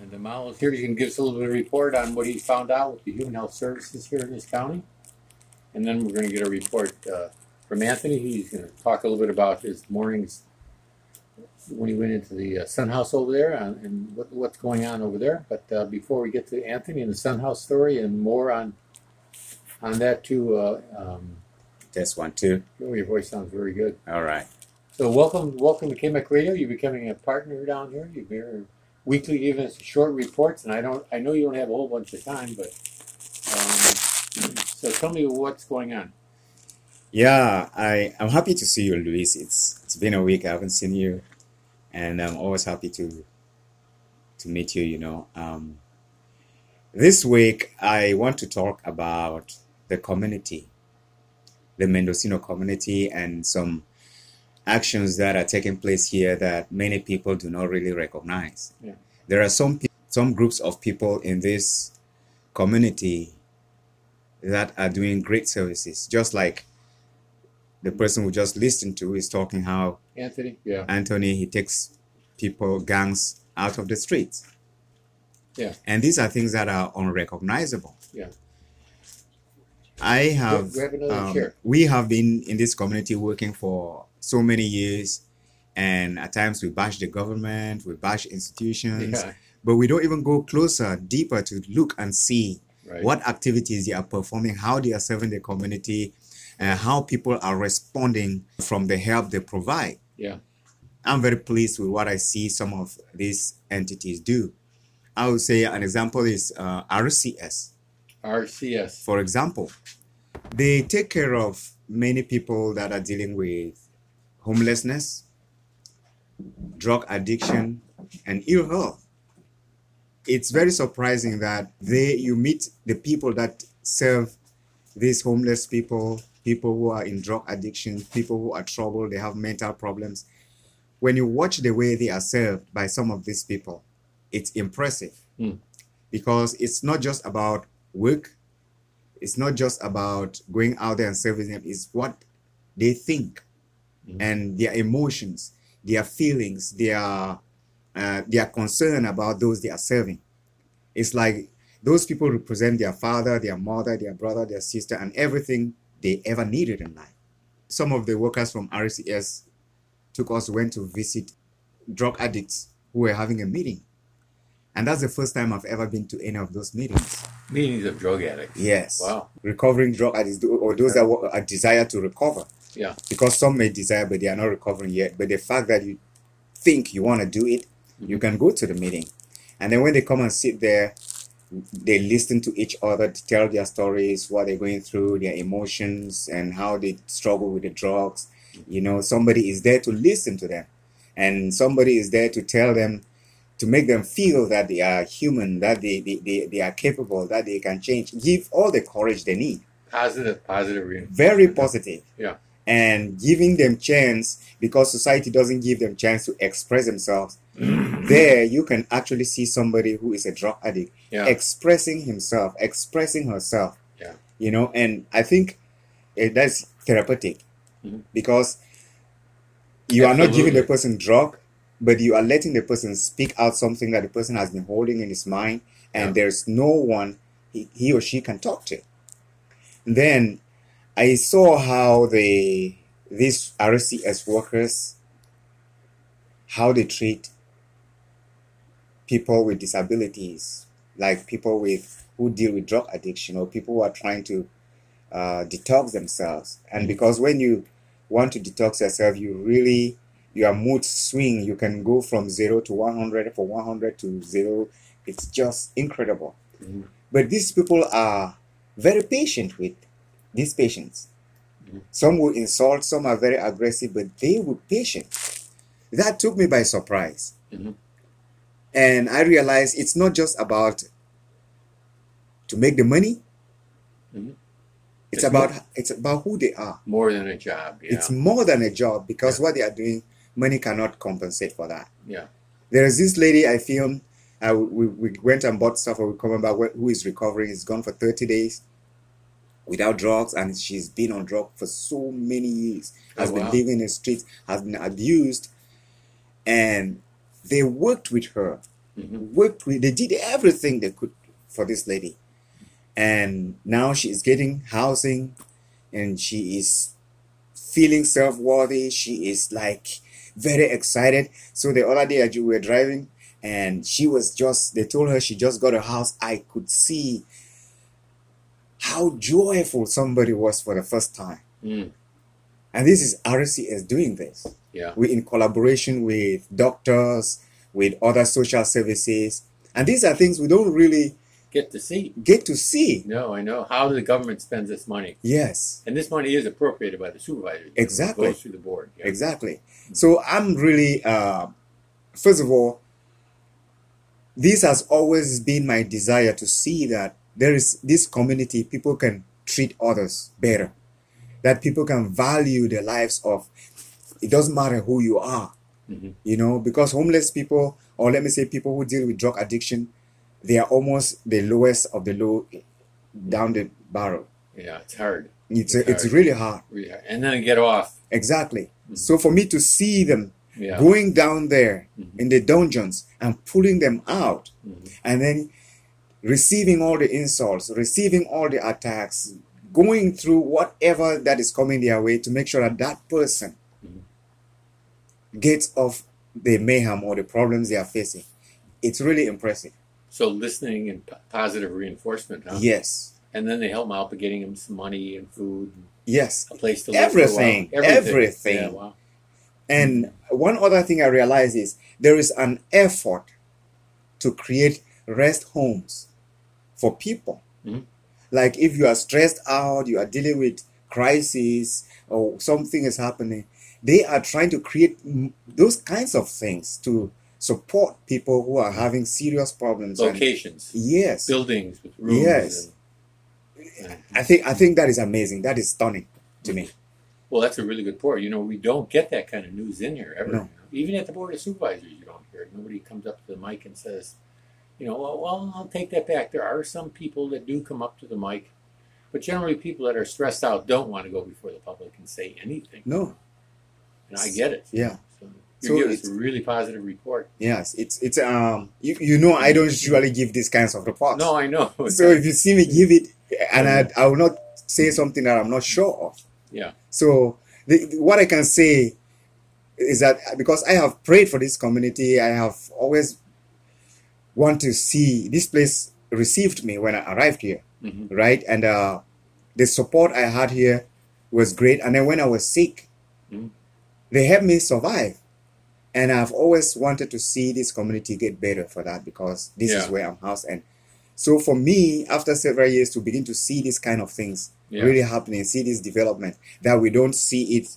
And the Mal is here. He's can give us a little bit of report on what he found out with the human health services here in this county. And then we're going to get a report uh, from Anthony. He's going to talk a little bit about his mornings when he went into the uh, Sun House over there and, and what, what's going on over there. But uh, before we get to Anthony and the Sun House story and more on on that too, uh, um, Test one, two. oh, your voice sounds very good. All right. So welcome, welcome to KMEC Radio. You're becoming a partner down here. You're here weekly, even short reports, and I don't, I know you don't have a whole bunch of time, but um, so tell me what's going on. Yeah, I I'm happy to see you, Luis. It's it's been a week. I haven't seen you, and I'm always happy to to meet you. You know, um, this week I want to talk about the community, the Mendocino community, and some actions that are taking place here that many people do not really recognize. Yeah. There are some some groups of people in this community that are doing great services, just like the person we just listened to is talking how Anthony? Yeah. Anthony he takes people gangs out of the streets. Yeah. And these are things that are unrecognizable. Yeah. I have grab another um, we have been in this community working for so many years and at times we bash the government, we bash institutions, Yeah. but we don't even go closer, deeper to look and see Right. what activities they are performing, how they are serving the community, and how people are responding from the help they provide. Yeah. I'm very pleased with what I see some of these entities do. I would say an example is uh, RCS. RCS. For example, they take care of many people that are dealing with homelessness, drug addiction, and ill health. It's very surprising that they you meet the people that serve these homeless people, people who are in drug addiction, people who are troubled, they have mental problems. When you watch the way they are served by some of these people, it's impressive. Hmm. Because it's not just about work, it's not just about going out there and serving them, it's what they think Mhm. and their emotions, their feelings, their uh, their concern about those they are serving. It's like those people represent their father, their mother, their brother, their sister, and everything they ever needed in life. Some of the workers from RCS took us went to visit drug addicts who were having a meeting. And that's the first time I've ever been to any of those meetings. Meetings of drug addicts. Yes. Wow. Recovering drug addicts or those that are desire to recover. Yeah. Because some may desire, but they are not recovering yet. But the fact that you think you want to do it, mm-hmm. you can go to the meeting. And then when they come and sit there, they listen to each other to tell their stories, what they're going through, their emotions, and how they struggle with the drugs. Mm-hmm. You know, somebody is there to listen to them. And somebody is there to tell them, to make them feel that they are human, that they, they, they, they are capable, that they can change. Give all the courage they need Positive, positive reinforcement. very positive. Yeah. And giving them chance because society doesn't give them chance to express themselves. there you can actually see somebody who is a drug addict Yeah. expressing himself, expressing herself. Yeah. You know, and I think eh, that's therapeutic Mhm. because you are not giving Absolutely. the person drug, but you are letting the person speak out something that the person has been holding in his mind, and Yeah. there's no one he, he or she can talk to. Then I saw how the these RCS workers how they treat people with disabilities, like people with who deal with drug addiction or people who are trying to uh, detox themselves. And because when you want to detox yourself, you really your mood swing. You can go from zero to one hundred, from one hundred to zero. It's just incredible. Mhm. But these people are very patient with these patients. Mhm. Some will insult, some are very aggressive, but they were patient. That took me by surprise. Mhm. And I realized it's not just about to make the money. Mhm. It's It's about more- it's about who they are. More than a job. Yeah. It's more than a job because what they are doing, money cannot compensate for that. yeah. There is this lady I filmed. Uh, we, we went and bought stuff for we come back who is recovering. Is gone for 30 days without drugs, and she's been on drugs for so many years. Has Oh, been wow. living in the streets, has been abused, and they worked with her Mhm. worked with, they did everything they could for this lady. And now she is getting housing and she is feeling self worthy. She is like very excited. So the other day, as we were driving, and she was just, they told her she just got a house. I could see how joyful somebody was for the first time. Mm. And this is RCS doing this. Yeah. We in collaboration with doctors, with other social services. And these are things we don't really Get to see. get to see. No, I know. How the government spends this money. Yes, And this money is appropriated by the supervisors. Exactly. Goes through the board. Yeah. exactly. So I'm really, uh, first of all, this has always been my desire to see that there is this community, people can treat others better, that people can value the lives of, it doesn't matter who you are, Mhm. you know, because homeless people, or let me say people who deal with drug addiction, they are almost the lowest of the low down the barrel. Yeah, it's hard. It's, It's it's hard. really hard. Hard. And then get off. Exactly. Mhm. So for me to see them Yeah. going down there Mhm. in the dungeons and pulling them out Mhm. and then receiving all the insults, receiving all the attacks, going through whatever that is coming their way to make sure that that person mm-hmm. gets off the mayhem or the problems they are facing. It's really impressive. So listening and p- positive reinforcement, huh? Yes. And then they help them out by getting them some money and food, and Yes. a place to live. a while. Everything. Everything. Yeah, wow. And one other thing I realize is there is an effort to create rest homes for people. Mhm. Like if you are stressed out, you are dealing with crisis or something is happening, they are trying to create those kinds of things to support people who are having serious problems. And- Locations, yes. buildings with rooms. Yes. And, and- I think I think that is amazing. That is stunning to me. well, that's a really good point. You know, we don't get that kind of news in here ever. No. you know. Even at the board of supervisors, you don't hear it. Nobody comes up to the mic and says, you know, well, well, I'll take that back. There are some people that do come up to the mic, but generally, people that are stressed out don't want to go before the public and say anything. No. And I get it. Yeah. So So you give us it's- a really positive report. Yes, it's it's um you, you know I don't usually give these kinds of reports. No, I know. So if you see me give it, and I, I will not say something that I'm not sure of. Yeah. So the, the- what I can say is that because I have prayed for this community, I have always want to see this place received me when I arrived here, Mhm. right? And uh, the support I had here was great. And then when I was sick, Mhm. they helped me survive. And I've always wanted to see this community get better for that because this is where I'm housed. And so for me, after several years, to begin to see these kind of things Yeah. really happening, see this development, that we don't see it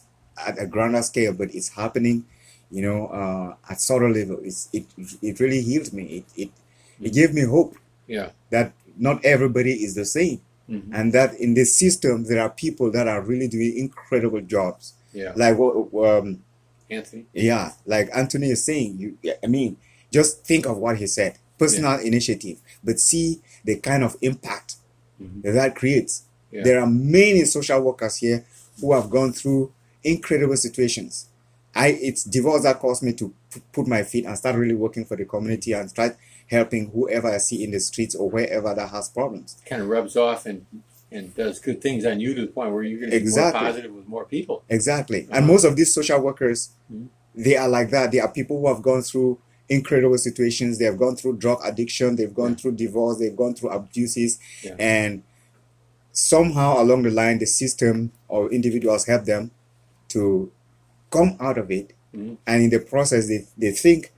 at a grander scale, but it's happening, you know, uh, at subtle level. It's, it it really healed me. It it, it gave me hope Yeah. that not everybody is the same, Mhm. and that in this system there are people that are really doing incredible jobs. Yeah. Like what um, Anthony. yeah, like Anthony is saying, you I mean, just think of what he said. Personal initiative, but see the kind of impact Mhm. that that creates. Yeah. There are many social workers here who have gone through incredible situations. I it's divorce that caused me to put my feet and start really working for the community and start helping whoever I see in the streets or wherever that has problems. kind of rubs off and and does good things on you to the point where you're going to be Exactly. more positive with more people. Exactly. Uh-huh. And most of these social workers, Mhm. they are like that. They are people who have gone through incredible situations. They have gone through drug addiction. They've gone Yeah. through divorce. They've gone through abuses. Yeah. And somehow along the line, the system or individuals help them to come out of it. Mhm. And in the process, they, they think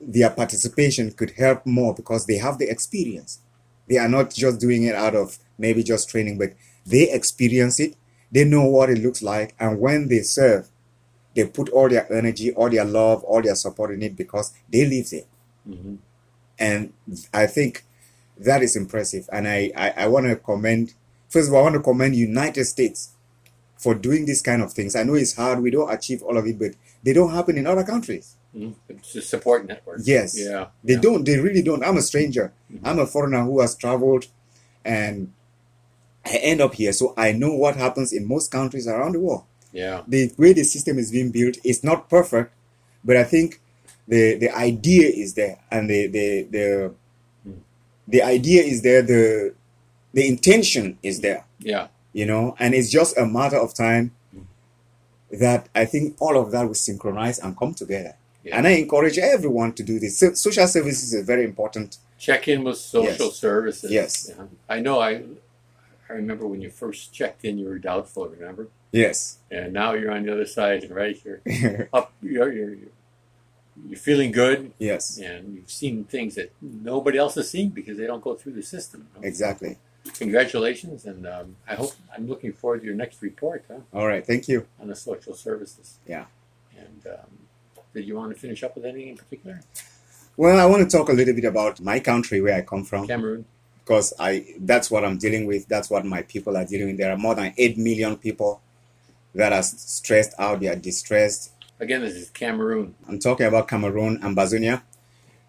their participation could help more because they have the experience. They are not just doing it out of maybe just training, but they experience it. They know what it looks like. And when they serve, they put all their energy, all their love, all their support in it because they live there. hmm And I think that is impressive. And I, I, I want to commend, first of all, I want to commend United States for doing these kind of things. I know it's hard. We don't achieve all of it, but they don't happen in other countries. hmm It's a support network. Yes. Yeah. They yeah. don't. They really don't. I'm a stranger. Mhm. I'm a foreigner who has traveled, and I end up here, so I know what happens in most countries around the world. Yeah. The way the system is being built is not perfect, but I think the the idea is there and the the the Mm. the idea is there the the intention is there Yeah. You know and it's just a matter of time that i think all of that will synchronize and come together Yeah. and i encourage everyone to do this so, social services is very important Check in with social Yes. services. Yes. Yeah. I know. I I remember when you first checked in, you were doubtful. Remember? yes And now you're on the other side, and right, you're up. You're you're, you're feeling good, yes and you've seen things that nobody else has seen because they don't go through the system. exactly Congratulations, and um, I hope I'm looking forward to your next report huh, all right thank you on the social services. Yeah. And um, did you want to finish up with anything in particular? well i want to talk a little bit about my country where i come from Cameroon. because I that's what I'm dealing with. That's what my people are dealing with. There are more than eight million people that are stressed out. They are distressed. Again, this is Cameroon. I'm talking about Cameroon and Bazonia.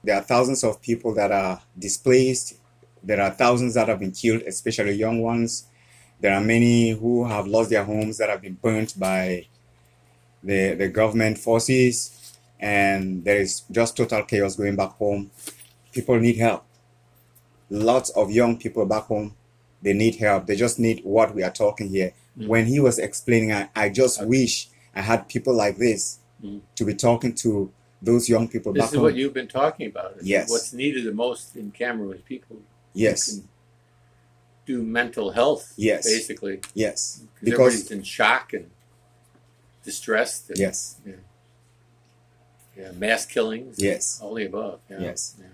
There are thousands of people that are displaced. There are thousands that have been killed, especially young ones. There are many who have lost their homes that have been burnt by the the government forces, and there is just total chaos going back home. People need help lots of young people back home they need help they just need what we are talking here Mm. when he was explaining i, I just wish i had people like this Mm. to be talking to those young people This back is home what you've been talking about. Yes. What's needed the most in Cameroon is people yes do mental health. Yes. Basically, yes because everybody's in shock and distressed. And, yes Yeah, mass killings. yes All the above. Yeah. Yes. Yeah.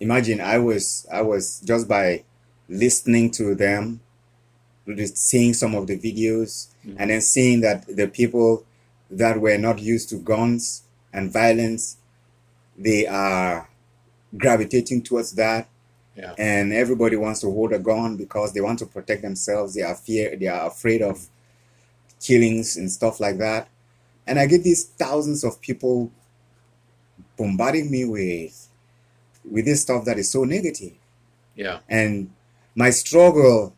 imagine i was i was just by listening to them just seeing some of the videos Mhm. and then seeing that the people that were not used to guns and violence they are gravitating towards that Yeah. and everybody wants to hold a gun because they want to protect themselves they are fear they are afraid of killings and stuff like that and i get these thousands of people bombarding me with with this stuff that is so negative Yeah. and my struggle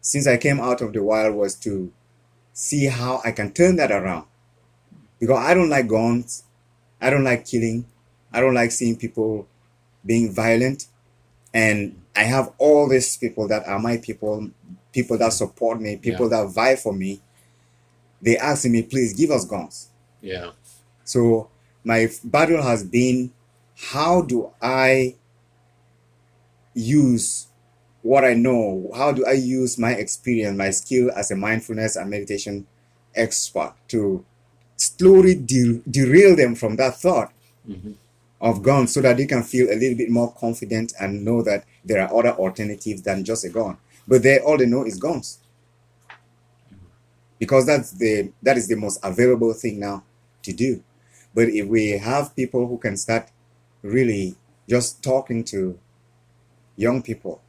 since I came out of the wild was to see how I can turn that around. Because I don't like guns. I don't like killing. I don't like seeing people being violent. And I have all these people that are my people, people that support me, people that vie for me. They asking me, please give us guns. Yeah. So my battle has been how do I use what I know? How do I use my experience, my skill as a mindfulness and meditation expert to slowly de- derail them from that thought hmm of guns so that they can feel a little bit more confident and know that there are other alternatives than just a gun. But they all they know is guns. Because that's the that is the most available thing now to do. But if we have people who can start really just talking to young people,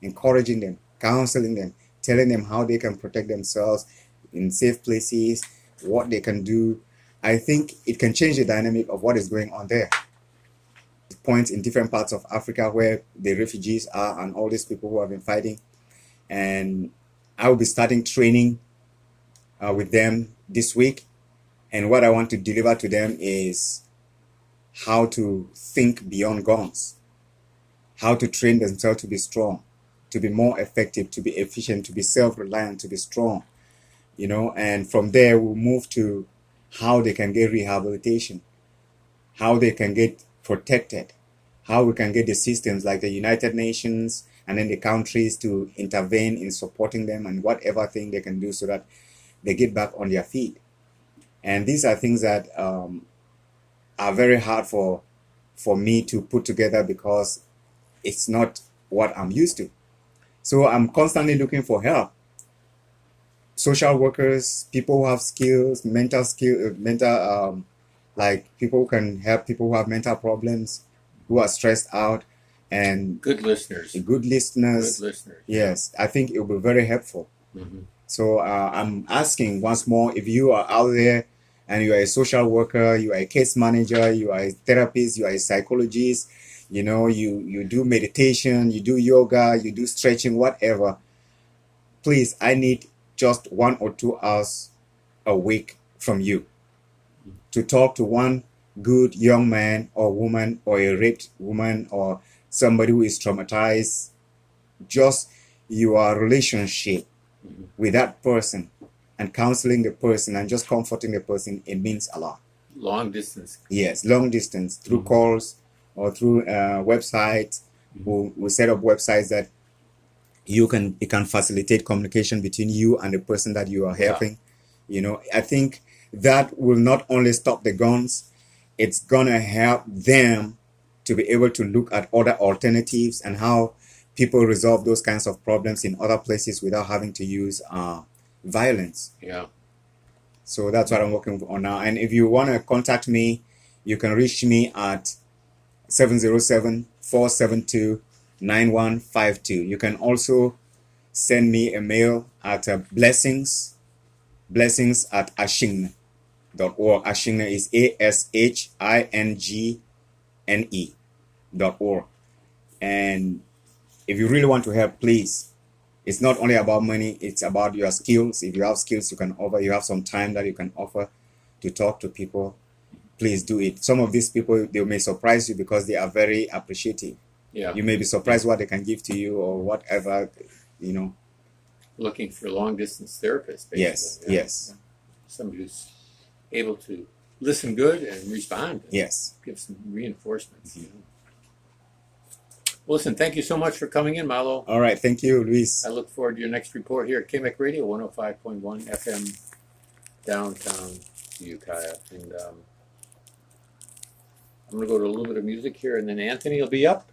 encouraging them, counseling them, telling them how they can protect themselves in safe places, what they can do, I think it can change the dynamic of what is going on there points in different parts of Africa where the refugees are and all these people who have been fighting. And I will be starting training uh, with them this week. And what I want to deliver to them is how to think beyond guns, how to train themselves to be strong, to be more effective, to be efficient, to be self reliant, to be strong. You know, and from there we'll move to how they can get rehabilitation, how they can get protected, how we can get the systems like the United Nations and then the countries to intervene in supporting them and whatever thing they can do so that they get back on their feet. And these are things that um, are very hard for for me to put together because it's not what I'm used to. So I'm constantly looking for help. Social workers, people who have skills, mental skill, mental um, like people who can help people who have mental problems, who are stressed out, and Good listeners. good listeners. Good listeners. Yes, I think it will be very helpful. hmm So uh, I'm asking once more if you are out there and you are a social worker, you are a case manager, you are a therapist, you are a psychologist, you know, you, you do meditation, you do yoga, you do stretching, whatever. Please, I need just one or two hours a week from you to talk to one good young man or woman or a raped woman or somebody who is traumatized, just your relationship Mhm. with that person and counseling the person and just comforting the person, it means a lot. Long distance. Yes, long distance through Mhm. calls or through uh, websites. We, we set up websites that you can it can facilitate communication between you and the person that you are Yeah. helping. You know, I think that will not only stop the guns, it's gonna help them to be able to look at other alternatives and how people resolve those kinds of problems in other places without having to use uh, violence. Yeah. So that's what I'm working on now. And if you want to contact me, you can reach me at 707 472 9152. You can also send me a mail at uh, blessings blessings at ashingne.org. Ashingne is A S H I N G N E dot org. And if you really want to help, please it's not only about money it's about your skills if you have skills you can offer you have some time that you can offer to talk to people please do it some of these people they may surprise you because they are very appreciative Yeah. you may be surprised what they can give to you or whatever you know Looking for long distance therapists. Basically. yes Yeah. yes Somebody who's able to listen good and respond. And yes Give some reinforcements. You know. Well, listen, thank you so much for coming in, Malo. all right thank you luis I look forward to your next report here at KMEC Radio 105.1 FM downtown Ukiah. And um, I'm going to go to a little bit of music here, and then Anthony will be up.